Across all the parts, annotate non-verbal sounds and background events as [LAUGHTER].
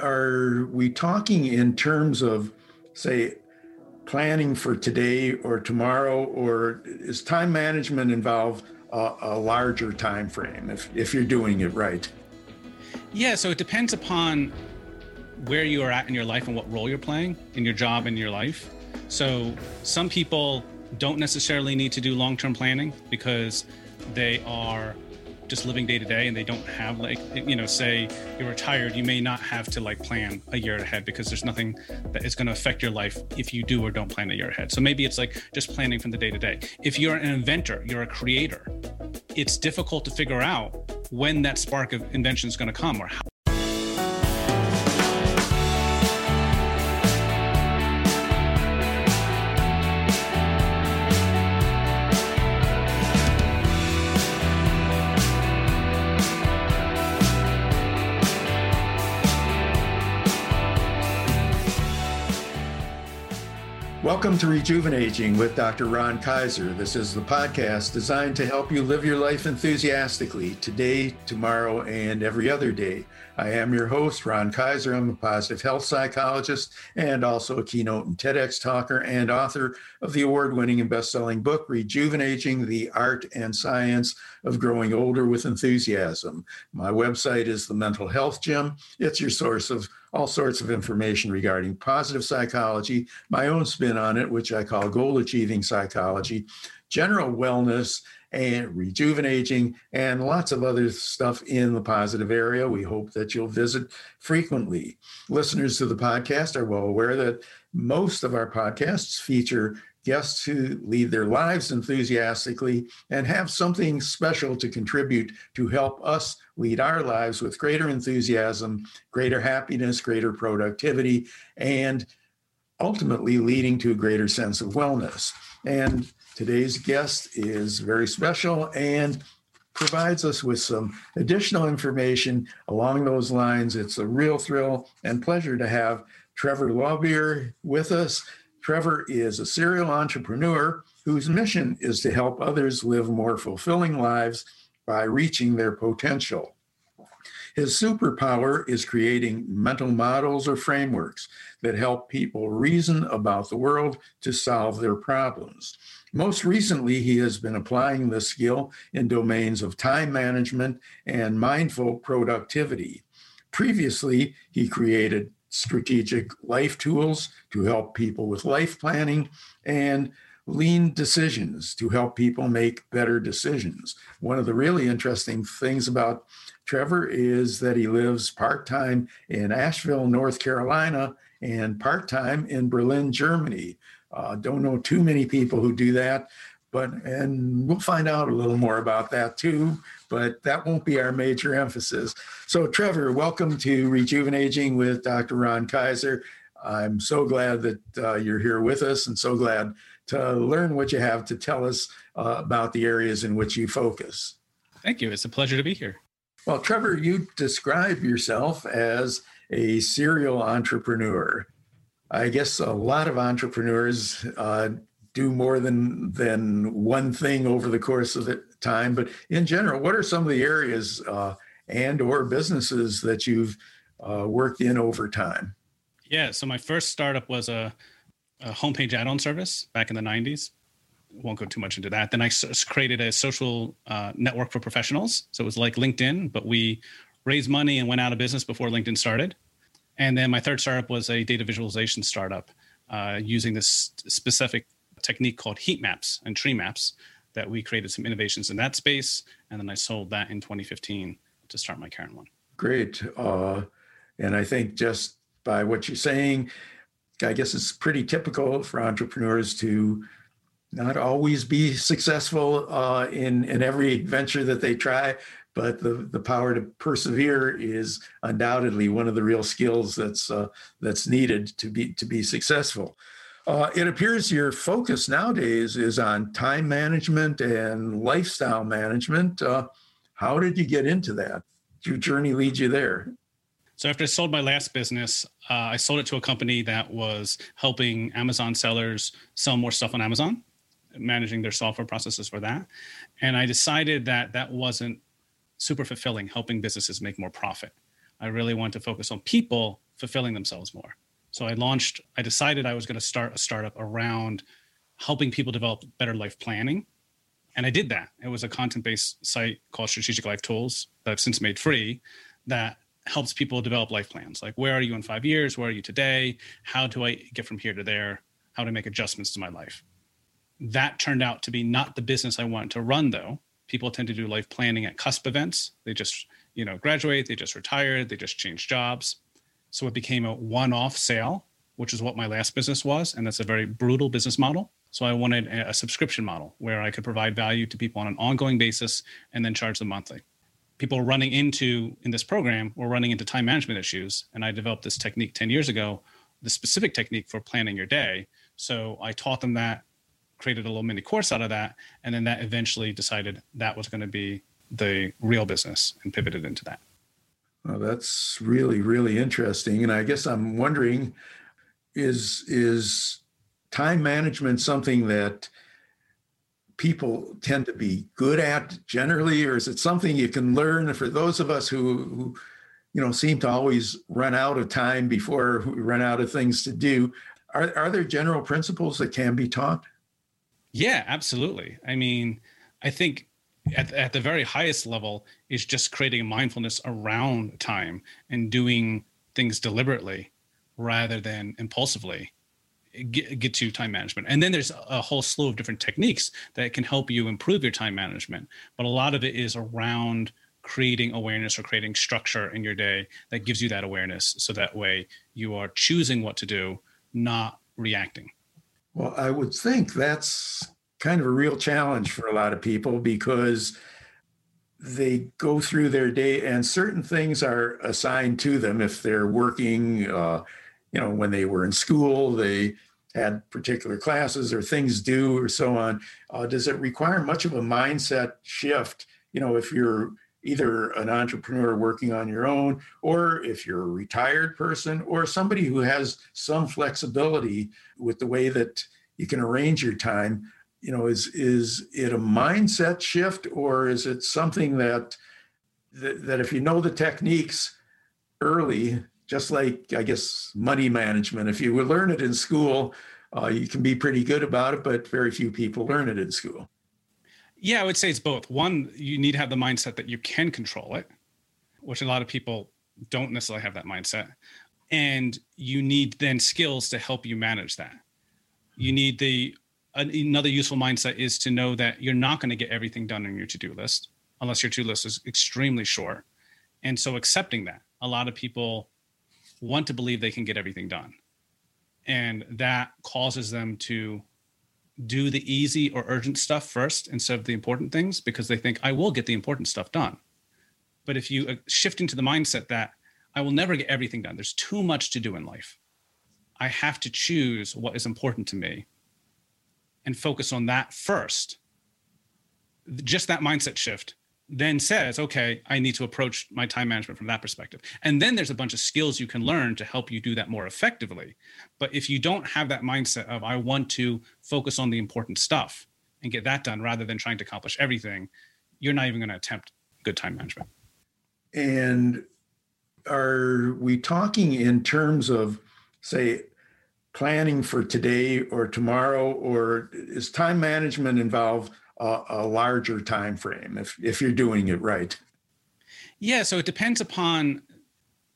are we talking in terms of, say, planning for today or tomorrow, or is time management involved a, a larger time frame if, if you're doing it right? Yeah, so it depends upon where you are at in your life and what role you're playing in your job and your life. So some people don't necessarily need to do long-term planning because they are just living day to day and they don't have like you know say you're retired you may not have to like plan a year ahead because there's nothing that is going to affect your life if you do or don't plan a year ahead. So maybe it's like just planning from the day to day. If you're an inventor you're a creator it's difficult to figure out when that spark of invention is going to come or how Welcome to Rejuvenaging with Dr. Ron Kaiser. This is the podcast designed to help you live your life enthusiastically today, tomorrow, and every other day. I am your host, Ron Kaiser. I'm a positive health psychologist and also a keynote and TEDx talker and author of the award winning and best selling book, Rejuvenaging the Art and Science of Growing Older with Enthusiasm. My website is the Mental Health Gym. It's your source of all sorts of information regarding positive psychology, my own spin on it, which I call goal achieving psychology, general wellness, and rejuvenaging, and lots of other stuff in the positive area. We hope that you'll visit frequently. Listeners to the podcast are well aware that most of our podcasts feature guests who lead their lives enthusiastically and have something special to contribute to help us lead our lives with greater enthusiasm, greater happiness, greater productivity, and ultimately leading to a greater sense of wellness. And today's guest is very special and provides us with some additional information along those lines. It's a real thrill and pleasure to have Trevor Lohrbeer with us. Trevor is a serial entrepreneur whose mission is to help others live more fulfilling lives by reaching their potential. His superpower is creating mental models or frameworks that help people reason about the world to solve their problems. Most recently, he has been applying this skill in domains of time management and mindful productivity. Previously, he created strategic life tools to help people with life planning and lean decisions to help people make better decisions. One of the really interesting things about Trevor is that he lives part time in Asheville, North Carolina, and part time in Berlin, Germany. Uh, don't know too many people who do that, but and we'll find out a little more about that too but that won't be our major emphasis. So, Trevor, welcome to Rejuvenaging with Dr. Ron Kaiser. I'm so glad that uh, you're here with us and so glad to learn what you have to tell us uh, about the areas in which you focus. Thank you. It's a pleasure to be here. Well, Trevor, you describe yourself as a serial entrepreneur. I guess a lot of entrepreneurs uh, do more than than one thing over the course of the time. But in general, what are some of the areas uh, and or businesses that you've uh, worked in over time? Yeah, so my first startup was a, a homepage add-on service back in the '90s. Won't go too much into that. Then I created a social uh, network for professionals. So it was like LinkedIn, but we raised money and went out of business before LinkedIn started. And then my third startup was a data visualization startup uh, using this specific technique called heat maps and tree maps that we created some innovations in that space. And then I sold that in 2015 to start my current one. Great. Uh, and I think just by what you're saying, I guess it's pretty typical for entrepreneurs to not always be successful uh, in in every venture that they try, but the the power to persevere is undoubtedly one of the real skills that's uh, that's needed to be to be successful. Uh, it appears your focus nowadays is on time management and lifestyle management. Uh, how did you get into that? Your journey lead you there? So after I sold my last business, uh, I sold it to a company that was helping Amazon sellers sell more stuff on Amazon, managing their software processes for that. And I decided that that wasn't super fulfilling, helping businesses make more profit. I really wanted to focus on people fulfilling themselves more. So I launched, I decided I was going to start a startup around helping people develop better life planning. And I did that. It was a content based site called Strategic Life Tools that I've since made free that helps people develop life plans. Like, where are you in five years? Where are you today? How do I get from here to there? How do I make adjustments to my life? That turned out to be not the business I wanted to run, though. People tend to do life planning at cusp events. They just, you know, graduate, they just retire, they just change jobs. So it became a one off sale, which is what my last business was. And that's a very brutal business model. So I wanted a subscription model where I could provide value to people on an ongoing basis and then charge them monthly. People running into in this program were running into time management issues. And I developed this technique 10 years ago, the specific technique for planning your day. So I taught them that, created a little mini course out of that, and then that eventually decided that was going to be the real business and pivoted into that. Well, that's really, really interesting. And I guess I'm wondering is is time management something that people tend to be good at generally, or is it something you can learn for those of us who, who you know, seem to always run out of time before we run out of things to do? Are, are there general principles that can be taught? Yeah, absolutely. I mean, I think at, at the very highest level is just creating mindfulness around time and doing things deliberately rather than impulsively get, get to time management. And then there's a whole slew of different techniques that can help you improve your time management. But a lot of it is around creating awareness or creating structure in your day that gives you that awareness so that way you are choosing what to do not reacting. Well i would think that's kind of a real challenge for a lot of people because they go through their day and certain things are assigned to them. If they're working uh, you know when they were in school they had particular classes or things due or so on uh, does it require much of a mindset shift? You know if you're either an entrepreneur working on your own or if you're a retired person or somebody who has some flexibility with the way that you can arrange your time you know is is it a mindset shift or is it something that that, that if you know the techniques early just like i guess money management if you would learn it in school uh, you can be pretty good about it but very few people learn it in school. Yeah i would say it's both. One you need to have the mindset that you can control it which a lot of people don't necessarily have that mindset. And you need then skills to help you manage that. You need the another useful mindset is to know that you're not going to get everything done on your to-do list unless your to-do list is extremely short. And so accepting that a lot of people want to believe they can get everything done. And that causes them to do the easy or urgent stuff first instead of the important things because they think i will get the important stuff done. But if you uh, shift into the mindset that i will never get everything done there's too much to do in life. I have to choose what is important to me and focus on that first, just that mindset shift then says, okay, I need to approach my time management from that perspective. And then there's a bunch of skills you can learn to help you do that more effectively. But if you don't have that mindset of, I want to focus on the important stuff and get that done rather than trying to accomplish everything, you're not even going to attempt good time management. And are we talking in terms of, say, planning for today or tomorrow, or is time management involve a, a larger time frame if if you're doing it right? Yeah, so it depends upon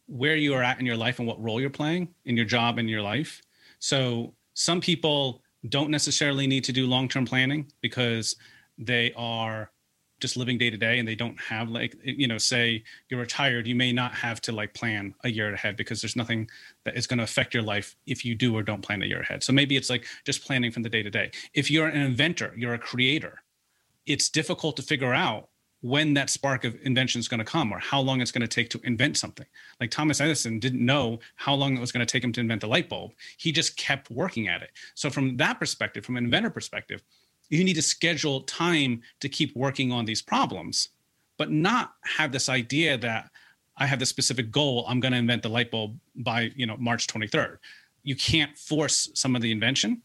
where you are at in your life and what role you're playing in your job and your life. So some people don't necessarily need to do long-term planning because they are just living day to day and they don't have like you know say you're retired you may not have to like plan a year ahead because there's nothing that is going to affect your life if you do or don't plan a year ahead so maybe it's like just planning from the day to day if you're an inventor you're a creator it's difficult to figure out when that spark of invention is going to come or how long it's going to take to invent something. Like Thomas Edison didn't know how long it was going to take him to invent the light bulb. He just kept working at it. So from that perspective, from an inventor perspective, you need to schedule time to keep working on these problems, but not have this idea that I have this specific goal. I'm going to invent the light bulb by you know March 23rd. You can't force some of the invention.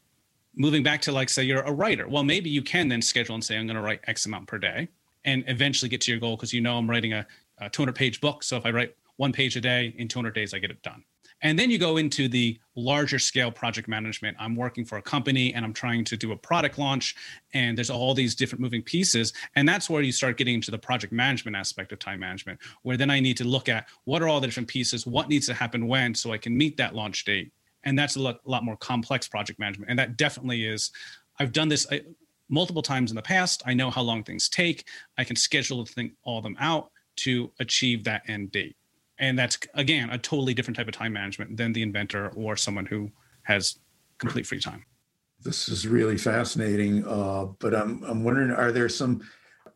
Moving back to like say you're a writer. Well, maybe you can then schedule and say I'm going to write X amount per day, and eventually get to your goal because you know I'm writing a, a 200 page book. So if I write one page a day in 200 days, I get it done And then you go into the larger scale project management. I'm working for a company and I'm trying to do a product launch, and there's all these different moving pieces. And that's where you start getting into the project management aspect of time management, where then I need to look at what are all the different pieces, what needs to happen when, so I can meet that launch date. And that's a lot, lot more complex project management. And that definitely is, I've done this uh, multiple times in the past. I know how long things take. I can schedule the thing, all them out to achieve that end date and that's again a totally different type of time management than the inventor or someone who has complete free time. This is really fascinating uh, but I'm, I'm wondering are there some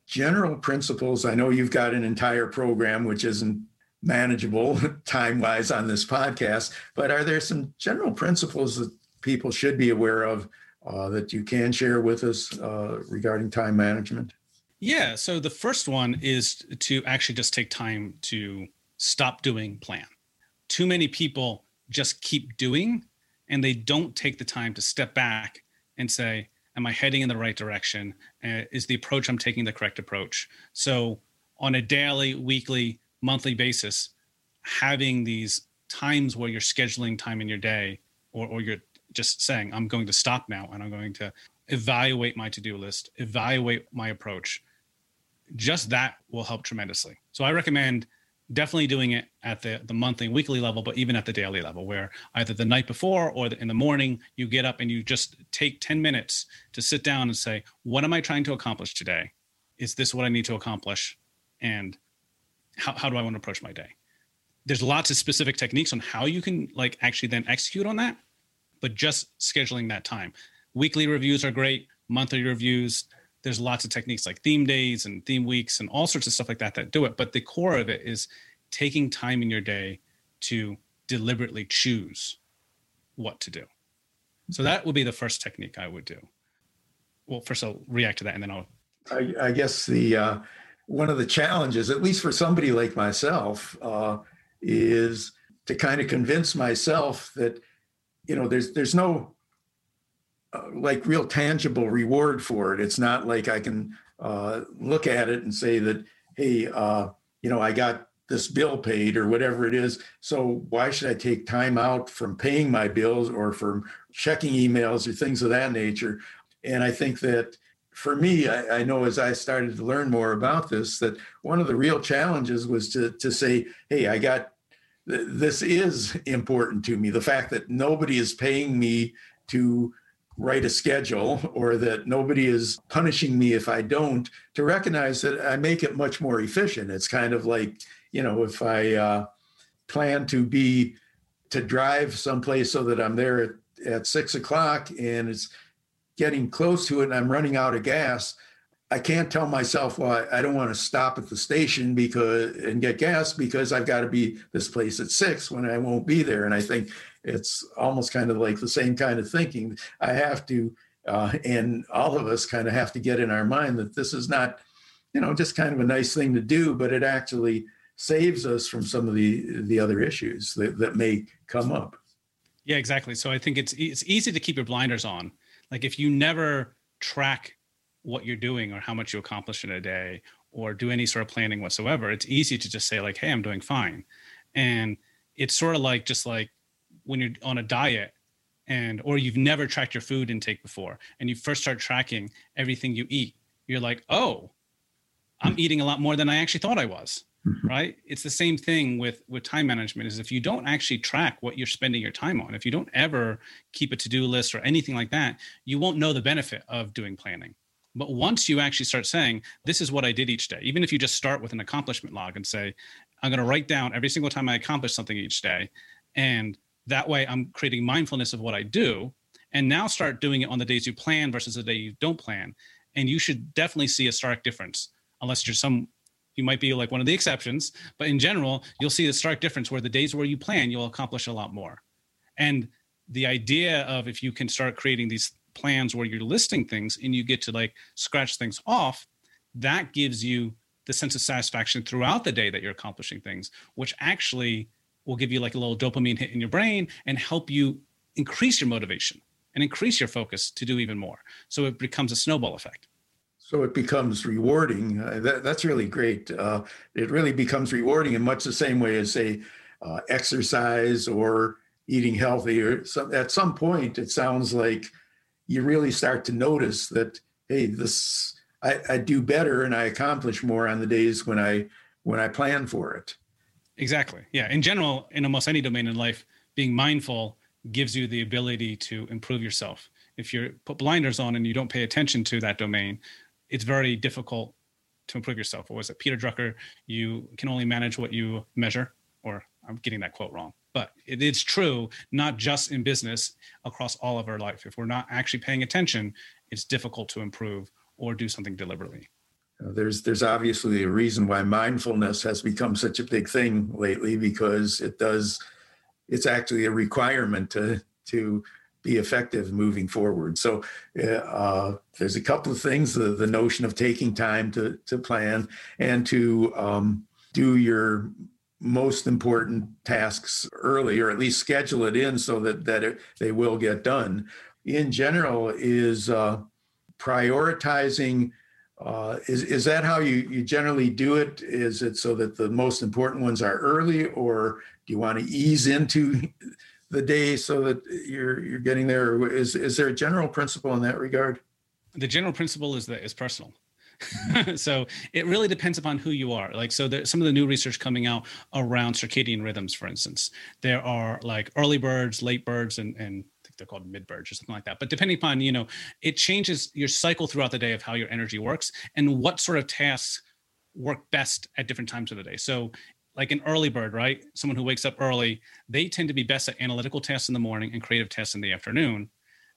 general principles? I know you've got an entire program which isn't manageable [LAUGHS] time wise on this podcast but are there some general principles that people should be aware of uh, that you can share with us uh, regarding time management? Yeah so the first one is to actually just take time to stop doing plan. Too many people just keep doing and they don't take the time to step back and say, Am I heading in the right direction? Uh, is the approach I'm taking the correct approach? So, on a daily, weekly, monthly basis, having these times where you're scheduling time in your day or, or you're just saying, I'm going to stop now and I'm going to evaluate my to do list, evaluate my approach, just that will help tremendously. So, I recommend definitely doing it at the, the monthly and weekly level, but even at the daily level, where either the night before or in the morning, you get up and you just take 10 minutes to sit down and say, What am I trying to accomplish today? Is this what I need to accomplish? And how, how do I want to approach my day? There's lots of specific techniques on how you can like actually then execute on that, but just scheduling that time. Weekly reviews are great, monthly reviews, there's lots of techniques like theme days and theme weeks and all sorts of stuff like that that do it but the core of it is taking time in your day to deliberately choose what to do. So that would be the first technique i would do. Well first i'll react to that and then i'll i, I guess the uh, one of the challenges at least for somebody like myself uh, is to kind of convince myself that you know there's there's no like real tangible reward for it. It's not like I can uh, look at it and say that, hey, uh, you know, I got this bill paid or whatever it is. So why should I take time out from paying my bills or from checking emails or things of that nature? And I think that for me, I, I know as I started to learn more about this, that one of the real challenges was to to say, hey, I got this is important to me. The fact that nobody is paying me to write a schedule or that nobody is punishing me if I don't, to recognize that I make it much more efficient. It's kind of like, you know, if I uh, plan to be to drive someplace so that I'm there at, at six o'clock and it's getting close to it and I'm running out of gas. I can't tell myself, well, I, don't want to stop at the station because and get gas because I've got to be this place at six when I won't be there. And I think it's almost kind of like the same kind of thinking. I have to, uh, and all of us kind of have to get in our mind that this is not, you know, just kind of a nice thing to do, but it actually saves us from some of the the other issues that, that may come up. Yeah, exactly. So I think it's it's easy to keep your blinders on. Like if you never track what you're doing or how much you accomplish in a day or do any sort of planning whatsoever, it's easy to just say like, "Hey, I'm doing fine," and it's sort of like just like when you're on a diet and or you've never tracked your food intake before and you first start tracking everything you eat you're like oh i'm hmm. eating a lot more than i actually thought i was mm-hmm. right it's the same thing with with time management is if you don't actually track what you're spending your time on if you don't ever keep a to-do list or anything like that you won't know the benefit of doing planning but once you actually start saying this is what i did each day even if you just start with an accomplishment log and say i'm going to write down every single time i accomplish something each day and that way, I'm creating mindfulness of what I do, and now start doing it on the days you plan versus the day you don't plan. And you should definitely see a stark difference, unless you're some. You might be like one of the exceptions, but in general, you'll see a stark difference where the days where you plan, you'll accomplish a lot more. And the idea of if you can start creating these plans where you're listing things and you get to like scratch things off, that gives you the sense of satisfaction throughout the day that you're accomplishing things, which actually will give you like a little dopamine hit in your brain and help you increase your motivation and increase your focus to do even more. So it becomes a snowball effect. So it becomes rewarding. Uh, that, that's really great. Uh, it really becomes rewarding in much the same way as, say, uh, exercise or eating healthy or at some point it sounds like you really start to notice that hey this I, I do better and i accomplish more on the days when i when i plan for it exactly. Yeah. In general in almost any domain in life being mindful gives you the ability to improve yourself. If you put blinders on and you don't pay attention to that domain it's very difficult to improve yourself. Or was it? Peter drucker you can only manage what you measure or i'm getting that quote wrong. But it is true not just in business across all of our life. If we're not actually paying attention it's difficult to improve or do something deliberately there's there's obviously a reason why mindfulness has become such a big thing lately because it does it's actually a requirement to to be effective moving forward. So uh, there's a couple of things: the, the notion of taking time to to plan and to um, do your most important tasks early, or at least schedule it in so that that it, they will get done. In general, is uh, prioritizing. Uh, is is that how you you generally do it? Is it so that the most important ones are early, or do you want to ease into [LAUGHS] the day so that you're you're getting there? Is is there a general principle in that regard? The general principle is that it's personal. [LAUGHS] so it really depends upon who you are. Like so, there's some of the new research coming out around circadian rhythms, for instance. There are like early birds, late birds, and and they're called mid or something like that. But depending upon, you know, it changes your cycle throughout the day of how your energy works and what sort of tasks work best at different times of the day. So like an early bird, right? Someone who wakes up early, they tend to be best at analytical tasks in the morning and creative tasks in the afternoon.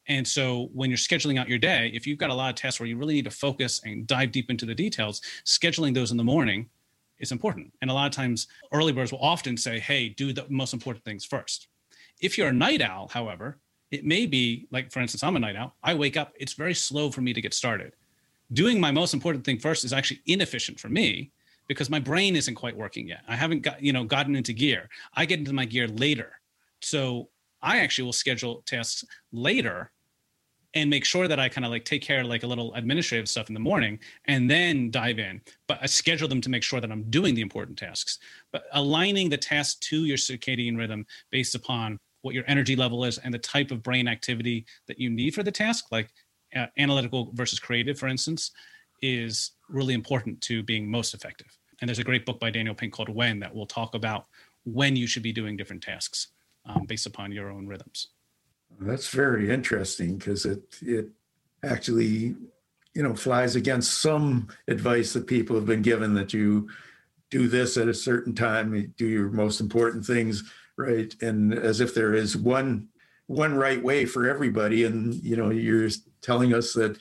And so when you're scheduling out your day, if you've got a lot of tasks where you really need to focus and dive deep into the details, scheduling those in the morning is important. And a lot of times early birds will often say, hey, do the most important things first. If you're a night owl, however, it may be like, for instance, I'm a night owl. I wake up, it's very slow for me to get started. Doing my most important thing first is actually inefficient for me because my brain isn't quite working yet. I haven't got, you know, gotten into gear. I get into my gear later. So I actually will schedule tasks later and make sure that I kind of like take care of like a little administrative stuff in the morning and then dive in. But I schedule them to make sure that I'm doing the important tasks. But aligning the task to your circadian rhythm based upon what your energy level is and the type of brain activity that you need for the task, like uh, analytical versus creative, for instance, is really important to being most effective. And there's a great book by Daniel Pink called When that will talk about when you should be doing different tasks um, based upon your own rhythms. That's very interesting because it it actually you know flies against some advice that people have been given that you do this at a certain time, do your most important things right, and as if there is one one right way for everybody, and you know you're telling us that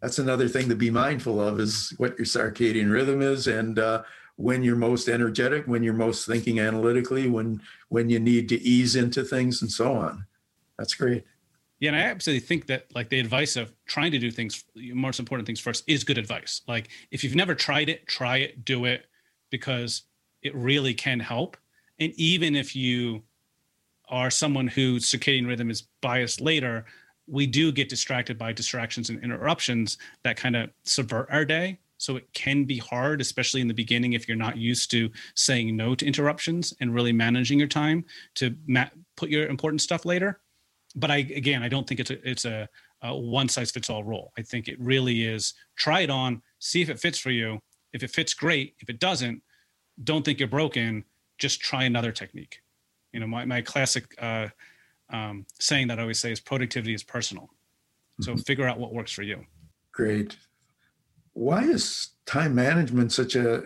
that's another thing to be mindful of is what your circadian rhythm is and uh, when you're most energetic when you're most thinking analytically when when you need to ease into things and so on. That's great. Yeah and i absolutely think that like the advice of trying to do things most important things first is good advice. Like if you've never tried it try it do it because it really can help and even if you are someone whose circadian rhythm is biased later we do get distracted by distractions and interruptions that kind of subvert our day. So it can be hard, especially in the beginning, if you're not used to saying no to interruptions and really managing your time to ma- put your important stuff later. But I, again, I don't think it's a, it's a, a one size fits all rule. I think it really is try it on, see if it fits for you. If it fits, great. If it doesn't, don't think you're broken. Just try another technique. You know, my, my classic uh, um, saying that I always say is productivity is personal. So mm-hmm. figure out what works for you. Great. Why is time management such a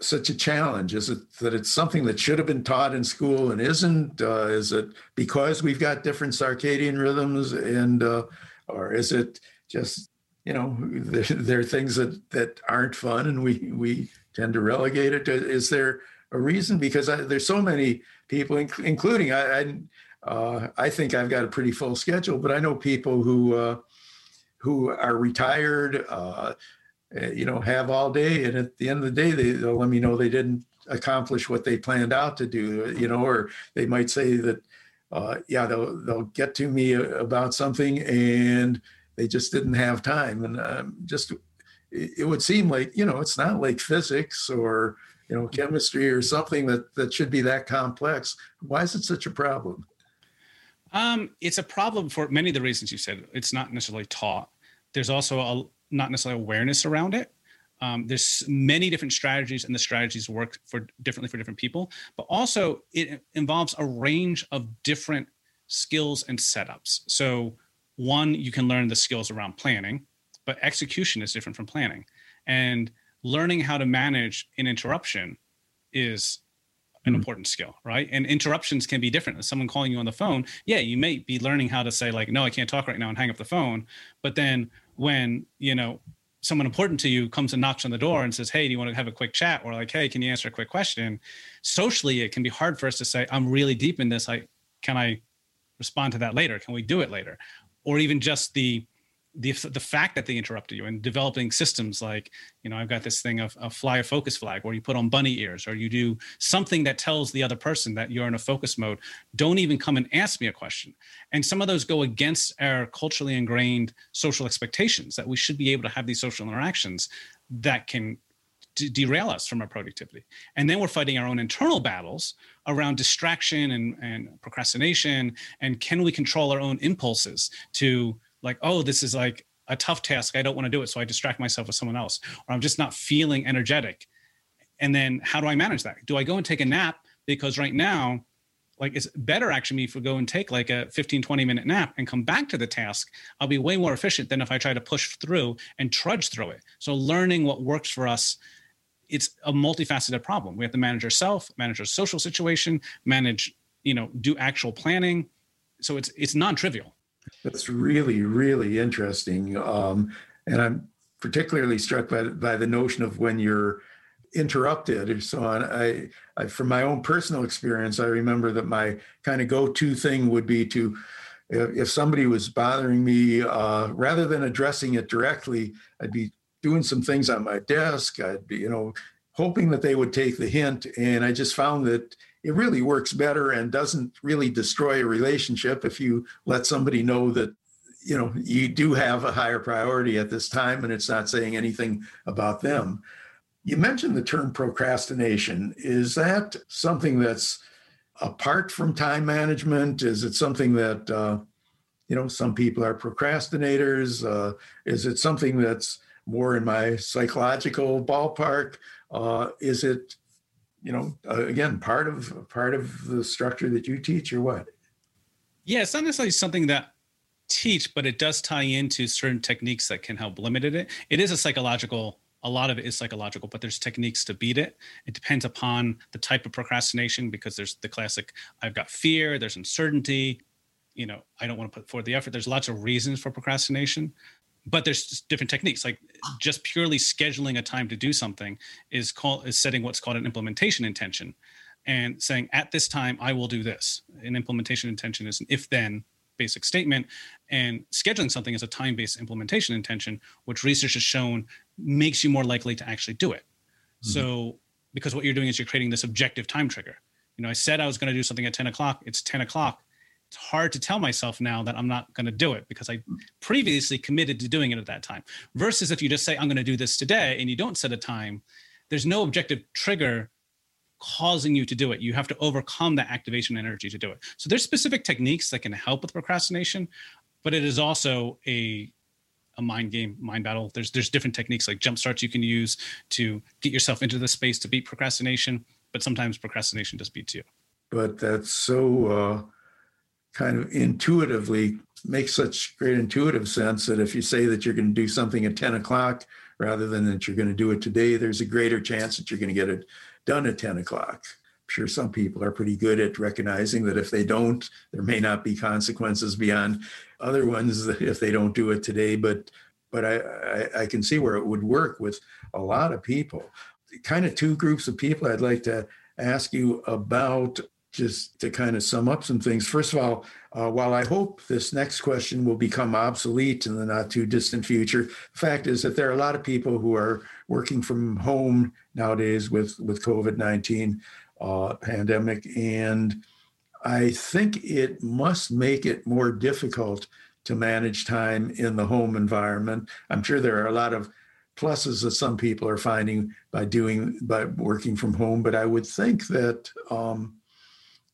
such a challenge? Is it that it's something that should have been taught in school and isn't? Uh, is it because we've got different circadian rhythms, and uh, or is it just you know [LAUGHS] there, there, are things that that aren't fun and we we tend to relegate it? Is there a reason? Because I, there's so many people, including I, I uh, I think I've got a pretty full schedule, but I know people who uh, who are retired, uh, eh, you know, have all day, and at the end of the day, they, they'll let me know they didn't accomplish what they planned out to do, you know, or they might say that, uh, yeah, they'll they'll get to me about something, and they just didn't have time, and um, just it would seem like you know it's not like physics or you know, chemistry or something that that should be that complex. Why is it such a problem? Um, it's a problem for many of the reasons you said. It's not necessarily taught. There's also a not necessarily awareness around it. Um, there's many different strategies, and the strategies work for differently for different people. But also, it involves a range of different skills and setups. So, one, you can learn the skills around planning, but execution is different from planning. And learning how to manage an interruption is an mm-hmm. important skill, right? And interruptions can be different. someone calling you on the phone, yeah, you may be learning how to say like, no, I can't talk right now and hang up the phone. But then when you know someone important to you comes and knocks on the door and says, Hey, do you want to have a quick chat? Or like, Hey, can you answer a quick question? Socially, it can be hard for us to say, I'm really deep in this. I can I respond to that later? Can we do it later? Or even just the the the fact that they interrupted you and developing systems like you know I've got this thing of a fly a focus flag where you put on bunny ears or you do something that tells the other person that you're in a focus mode. Don't even come and ask me a question. And some of those go against our culturally ingrained social expectations that we should be able to have these social interactions that can d- derail us from our productivity. And then we're fighting our own internal battles around distraction and, and procrastination and can we control our own impulses to like, oh, this is like a tough task. I don't want to do it. So I distract myself with someone else, or I'm just not feeling energetic. And then how do I manage that? Do I go and take a nap? Because right now, like it's better actually me for go and take like a 15 20 minute nap and come back to the task i'll be way more efficient than if i try to push through and trudge through it so learning what works for us it's a multifaceted problem we have to manage ourselves manage our social situation manage you know do actual planning so it's it's non-trivial that's really, really interesting. Um, and I'm particularly struck by, by the notion of when you're interrupted or so on. I, I, from my own personal experience, I remember that my kind of go-to thing would be to, if somebody was bothering me, uh, rather than addressing it directly, I'd be doing some things on my desk. I'd be, you know, hoping that they would take the hint. And I just found that it really works better and doesn't really destroy a relationship if you let somebody know that you know you do have a higher priority at this time and it's not saying anything about them. You mentioned the term procrastination. Is that something that's apart from time management? Is it something that uh, you know some people are procrastinators? Uh, is it something that's more in my psychological ballpark? Uh, is it you know, uh, again, part of part of the structure that you teach, or what? Yeah, it's not necessarily something that teach, but it does tie into certain techniques that can help limit it. It is a psychological. A lot of it is psychological, but there's techniques to beat it. It depends upon the type of procrastination because there's the classic I've got fear, there's uncertainty, you know, I don't want to put forth the effort. There's lots of reasons for procrastination but there's different techniques. Like just purely scheduling a time to do something is called is setting what's called an implementation intention and saying at this time i will do this. An implementation intention is an if then basic statement and scheduling something is a time based implementation intention which research has shown makes you more likely to actually do it. Mm-hmm. so because what you're doing is you're creating this objective time trigger. You know i said i was going to do something at 10 o'clock it's 10 o'clock it's hard to tell myself now that I'm not going to do it because I previously committed to doing it at that time. Versus if you just say, I'm going to do this today and you don't set a time, there's no objective trigger causing you to do it. You have to overcome that activation energy to do it. So there's specific techniques that can help with procrastination, but it is also a a mind game, mind battle. There's there's different techniques like jump starts you can use to get yourself into the space to beat procrastination, but sometimes procrastination just beats you. But that's so uh kind of intuitively makes such great intuitive sense that if you say that you're going to do something at 10 o'clock rather than that you're going to do it today, there's a greater chance that you're going to get it done at 10 o'clock. I'm sure some people are pretty good at recognizing that if they don't, there may not be consequences beyond other ones [LAUGHS] if they don't do it today. But but I, I, I can see where it would work with a lot of people. Kind of two groups of people I'd like to ask you about just to kind of sum up some things. First of all, uh, while I hope this next question will become obsolete in the not too distant future, the fact is that there are a lot of people who are working from home nowadays with with COVID nineteen uh, pandemic, and I think it must make it more difficult to manage time in the home environment. I'm sure there are a lot of pluses that some people are finding by doing by working from home. But I would think that um,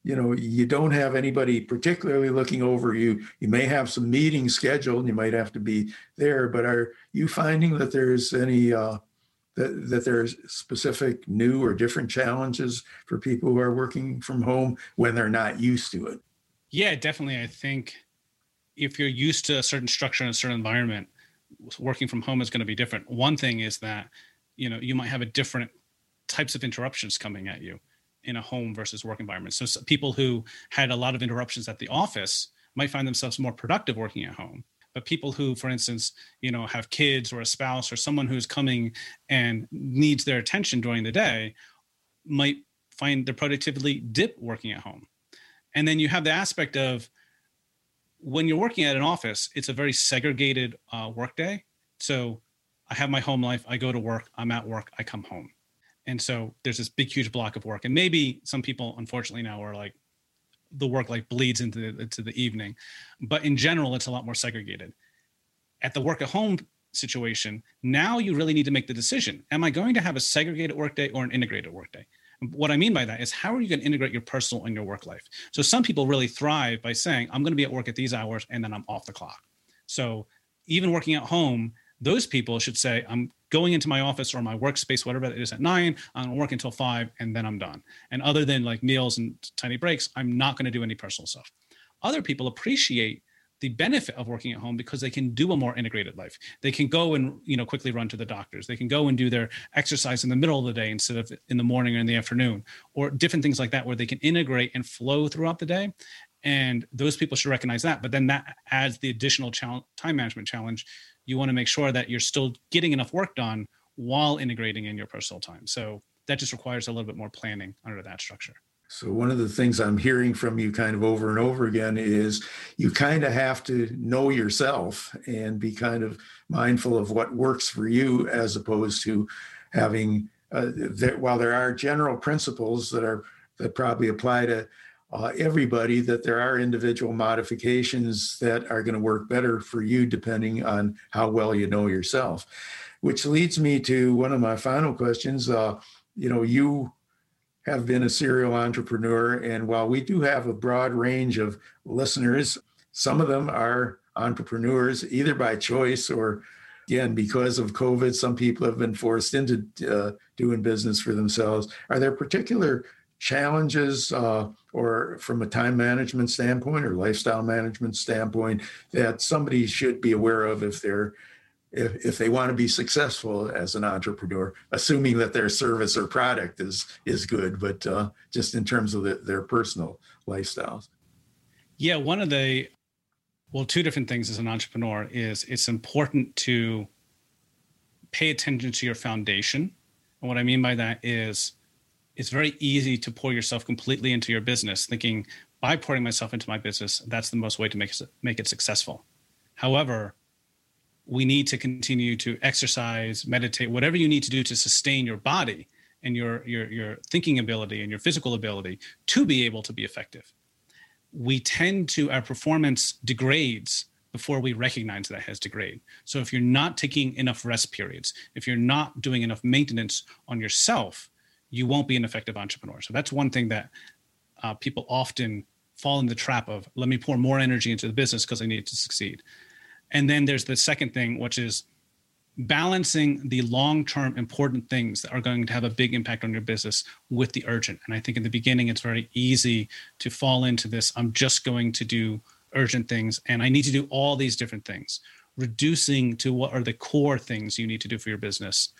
you know you don't have anybody particularly looking over you. You may have some meetings scheduled, and you might have to be there. But are you finding that there's any uh, that, that there's specific new or different challenges for people who are working from home when they're not used to it? Yeah, definitely. I think if you're used to a certain structure in a certain environment, working from home is going to be different. One thing is that you know you might have a different types of interruptions coming at you in a home versus work environment. So, so people who had a lot of interruptions at the office might find themselves more productive working at home. But people who for instance you know have kids or a spouse or someone who's coming and needs their attention during the day might find their productivity dip working at home. And then you have the aspect of when you're working at an office it's a very segregated uh, workday. So i have my home life i go to work i'm at work i come home and so there's this big huge block of work and maybe some people unfortunately now are like the work like bleeds into the, into the evening. But in general, it's a lot more segregated. At the work at home situation, now you really need to make the decision. Am I going to have a segregated workday or an integrated workday? What I mean by that is how are you going to integrate your personal and your work life? So some people really thrive by saying, I'm going to be at work at these hours and then I'm off the clock. So even working at home, those people should say, I'm going into my office or my workspace, whatever it is at nine, I'm gonna work until five and then I'm done. And other than like meals and tiny breaks, I'm not gonna do any personal stuff. Other people appreciate the benefit of working at home because they can do a more integrated life. They can go and you know quickly run to the doctors. They can go and do their exercise in the middle of the day instead of in the morning or in the afternoon, or different things like that where they can integrate and flow throughout the day. And those people should recognize that. But then that adds the additional time management challenge you want to make sure that you're still getting enough work done while integrating in your personal time. So that just requires a little bit more planning under that structure. So, one of the things I'm hearing from you kind of over and over again is you kind of have to know yourself and be kind of mindful of what works for you as opposed to having, uh, that while there are general principles that are that probably apply to uh, everybody that there are individual modifications that are going to work better for you depending on how well you know yourself. Which leads me to one of my final questions. Uh, you know, you have been a serial entrepreneur, and while we do have a broad range of listeners, some of them are entrepreneurs either by choice or again because of covid some people have been forced into uh, doing business for themselves are there particular challenges uh, or from a time management standpoint or lifestyle management standpoint that somebody should be aware of if they're if, if they want to be successful as an entrepreneur assuming that their service or product is is good but uh, just in terms of the, their personal lifestyles. Yeah one of the well two different things as an entrepreneur is it's important to pay attention to your foundation. And what i mean by that is it's very easy to pour yourself completely into your business, thinking by pouring myself into my business, that's the most way to make it, make it successful. However, we need to continue to exercise, meditate, whatever you need to do to sustain your body and your your your thinking ability and your physical ability to be able to be effective. We tend to our performance degrades before we recognize that has degraded. So if you're not taking enough rest periods, if you're not doing enough maintenance on yourself, you won't be an effective entrepreneur. So that's one thing that uh, people often fall in the trap of let me pour more energy into the business because I need to succeed. And then there's the second thing, which is balancing the long-term important things that are going to have a big impact on your business with the urgent. And I think in the beginning, it's very easy to fall into this. I'm just going to do urgent things and I need to do all these different things. Reducing to what are the core things you need to do for your business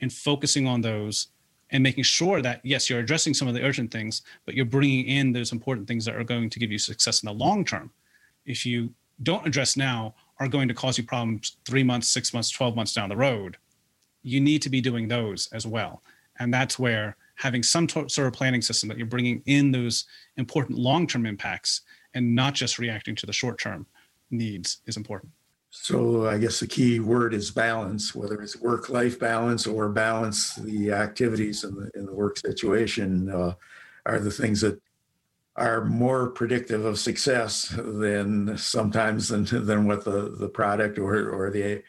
and focusing on those and making sure that yes you're addressing some of the urgent things but you're bringing in those important things that are going to give you success in the long term. If you don't address now are going to cause you problems three months six months 12 months down the road. You need to be doing those as well. And that's where having some t- sort of planning system that you're bringing in those important long-term impacts and not just reacting to the short-term needs is important so I guess the key word is balance, whether it's work-life balance or balance the activities in the in the work situation uh, are the things that are more predictive of success than sometimes than than what the the product or or the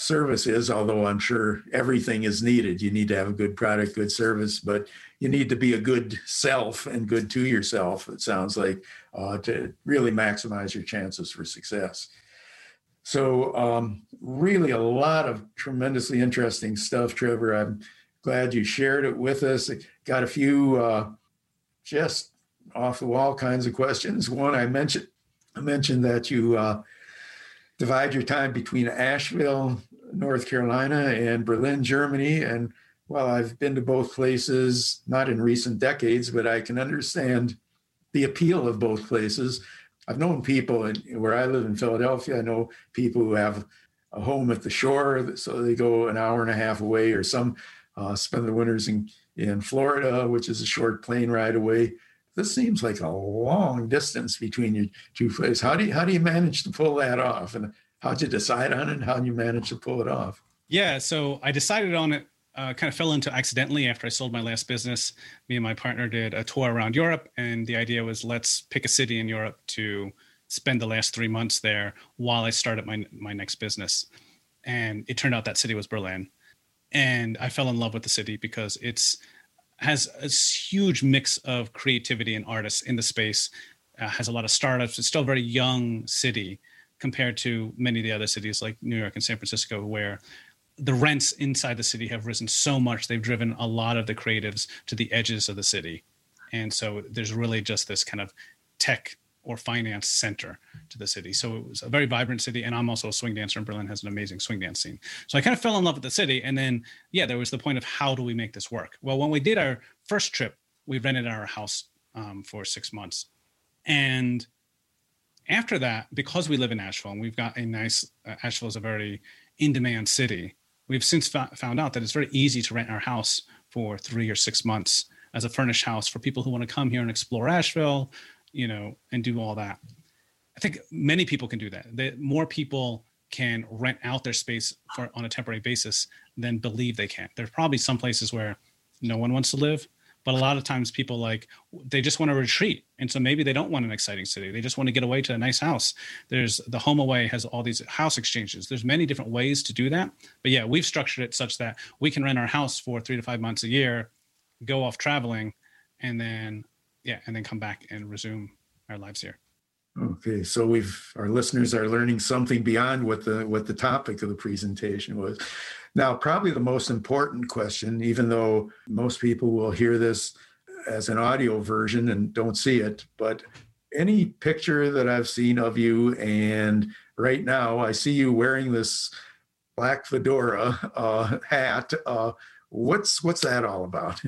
service is, although I'm sure everything is needed. You need to have a good product, good service, but you need to be a good self and good to yourself, it sounds like, uh, to really maximize your chances for success. So, um, really, a lot of tremendously interesting stuff, Trevor. I'm glad you shared it with us. Got a few uh, just off the wall kinds of questions. One, I mentioned I mentioned that you uh, divide your time between Asheville, North Carolina, and Berlin, Germany. And well, I've been to both places, not in recent decades, but I can understand the appeal of both places. I've known people in, where I live in Philadelphia. I know people who have a home at the shore, so they go an hour and a half away, or some uh, spend their winters in, in Florida, which is a short plane ride away. This seems like a long distance between your two places. How do you how do you manage to pull that off? And how'd you decide on it? And How did you manage to pull it off? Yeah, so I decided on it. Uh, kind of fell into accidentally after I sold my last business. Me and my partner did a tour around Europe, and the idea was let's pick a city in Europe to spend the last three months there while I started my my next business. And it turned out that city was Berlin, and I fell in love with the city because it's has a huge mix of creativity and artists in the space. Uh, has a lot of startups. It's still a very young city compared to many of the other cities like New York and San Francisco, where the rents inside the city have risen so much they've driven a lot of the creatives to the edges of the city. And so there's really just this kind of tech or finance center to the city. So it was a very vibrant city and i'm also a swing dancer and berlin has an amazing swing dance scene. So i kind of fell in love with the city and then yeah there was the point of how do we make this work? Well when we did our first trip we rented our house um, for six months. And after that because we live in asheville and we've got a nice uh, asheville is a very in demand city We've since found out that it's very easy to rent our house for three or six months as a furnished house for people who want to come here and explore Asheville, you know, and do all that. I think many people can do that. That more people can rent out their space for on a temporary basis than believe they can. There's probably some places where no one wants to live, but a lot of times people like they just want to retreat. And so maybe they don't want an exciting city. They just want to get away to a nice house. There's the HomeAway has all these house exchanges. There's many different ways to do that. But yeah we've structured it such that we can rent our house for three to five months a year go off traveling and then yeah and then come back and resume our lives here. Okay, so we've our listeners are learning something beyond what the what the topic of the presentation was. Now, probably the most important question, even though most people will hear this as an audio version and don't see it, but any picture that I've seen of you, and right now I see you wearing this black fedora uh, hat. Uh, what's what's that all about?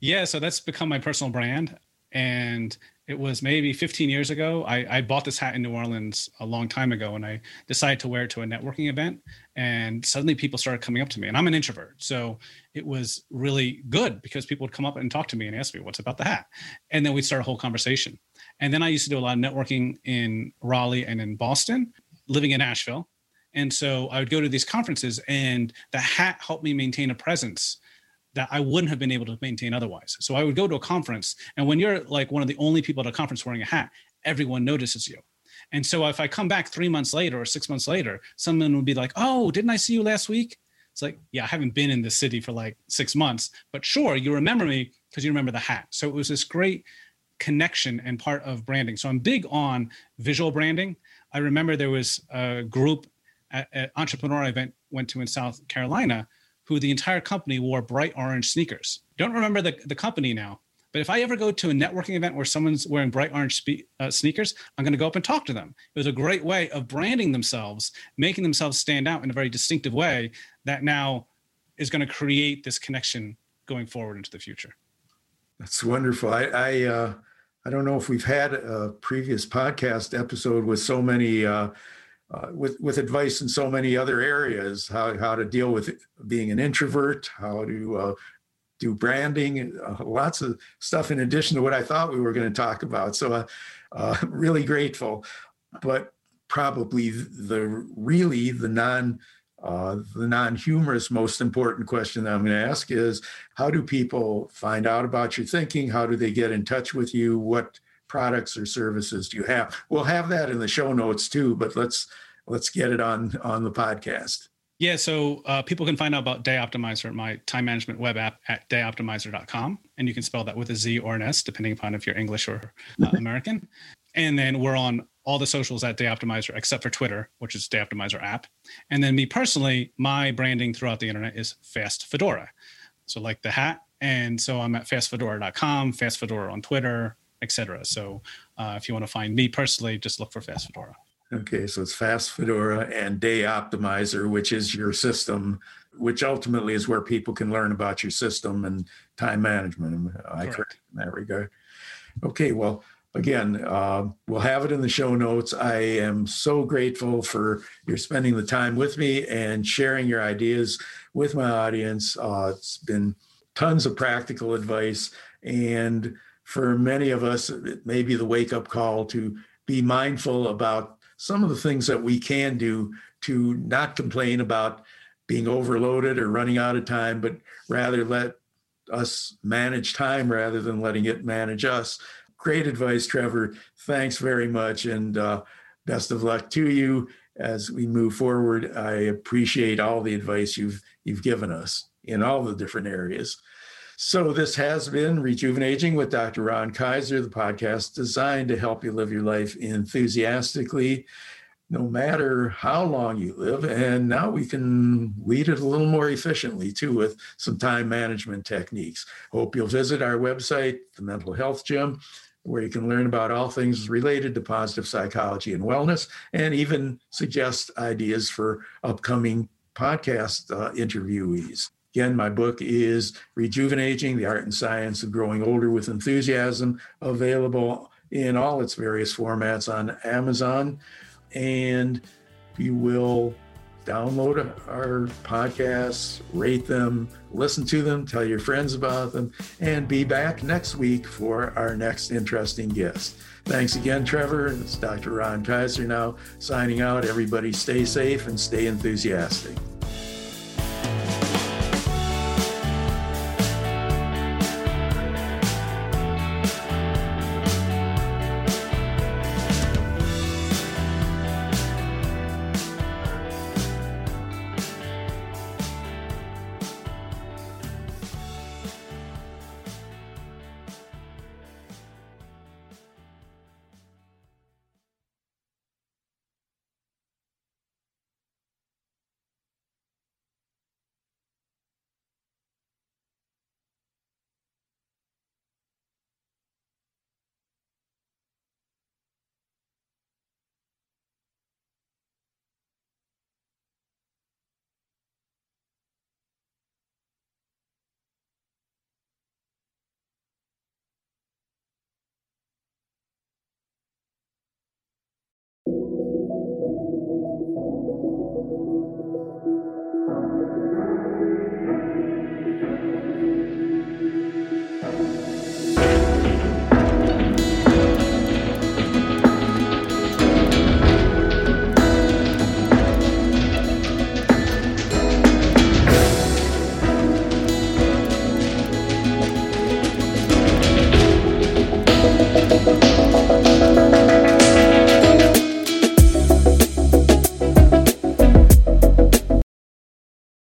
Yeah, so that's become my personal brand, and it was maybe 15 years ago. I, I, bought this hat in New Orleans a long time ago, and I decided to wear it to a networking event. And suddenly, people started coming up to me, and I'm an introvert, so it was really good because people would come up and talk to me and ask me, "What's about the hat?" And then we'd start a whole conversation. And then I used to do a lot of networking in Raleigh and in Boston, living in Asheville. And so I would go to these conferences, and the hat helped me maintain a presence that I wouldn't have been able to maintain otherwise. So I would go to a conference, and when you're like one of the only people at a conference wearing a hat, everyone notices you. And so if I come back three months later or six months later, someone would be like, "Oh, didn't I see you last week?" It's like, yeah, I haven't been in the city for like six months, but sure, you remember me because you remember the hat. So it was this great connection and part of branding. So I'm big on visual branding. I remember there was a group at an entrepreneur event went to in South Carolina who the entire company wore bright orange sneakers. Don't remember the, the company now, but if I ever go to a networking event where someone's wearing bright orange spe- uh, sneakers, I'm going to go up and talk to them. It was a great way of branding themselves, making themselves stand out in a very distinctive way that now is going to create this connection going forward into the future. That's wonderful. I, I, uh, I don't know if we've had a previous podcast episode with so many uh, uh, with with advice in so many other areas how how to deal with being an introvert how to uh, do branding uh, lots of stuff in addition to what i thought we were going to talk about. So uh, uh, [LAUGHS] really grateful. But probably the really the non uh, the non-humorous most important question that i'm going to ask is how do people find out about your thinking? How do they get in touch with you? What products or services do you have? We'll have that in the show notes too, but let's let's get it on on the podcast. Yeah, so uh, people can find out about Day Optimizer, my time management web app at dayoptimizer.com. And you can spell that with a Z or an S, depending upon if you're English or uh, [LAUGHS] American. and then we're on all the socials at Day Optimizer, except for Twitter, which is Day Optimizer app. And then me personally, my branding throughout the internet is Fast Fedora. So like the hat. And so I'm at fastfedora.com, Fast Fedora on Twitter, etc. So uh, if you want to find me personally, just look for Fast Fedora. Okay, so it's Fast Fedora and Day Optimizer, which is your system, which ultimately is where people can learn about your system and time management. I correct in that regard. Okay, well, again, uh, we'll have it in the show notes. I am so grateful for your spending the time with me and sharing your ideas with my audience. Uh, it's been tons of practical advice. And for many of us, it may be the wake up call to be mindful about some of the things that we can do to not complain about being overloaded or running out of time, but rather let us manage time rather than letting it manage us. Great advice, Trevor. Thanks very much. And uh, best of luck to you as we move forward. I appreciate all the advice you've you've given us in all the different areas. So this has been Rejuvenaging with Dr. Ron Kaiser, the podcast designed to help you live your life enthusiastically, no matter how long you live. And now we can lead it a little more efficiently too with some time management techniques. Hope you'll visit our website, the Mental Health Gym, where you can learn about all things related to positive psychology and wellness, and even suggest ideas for upcoming podcast uh, interviewees. Again, my book is Rejuvenaging the Art and Science of Growing Older with Enthusiasm, available in all its various formats on Amazon. And you will download our podcasts, rate them, listen to them, tell your friends about them, and be back next week for our next interesting guest. Thanks again, Trevor. It's Dr. Ron Kaiser now signing out. Everybody stay safe and stay enthusiastic.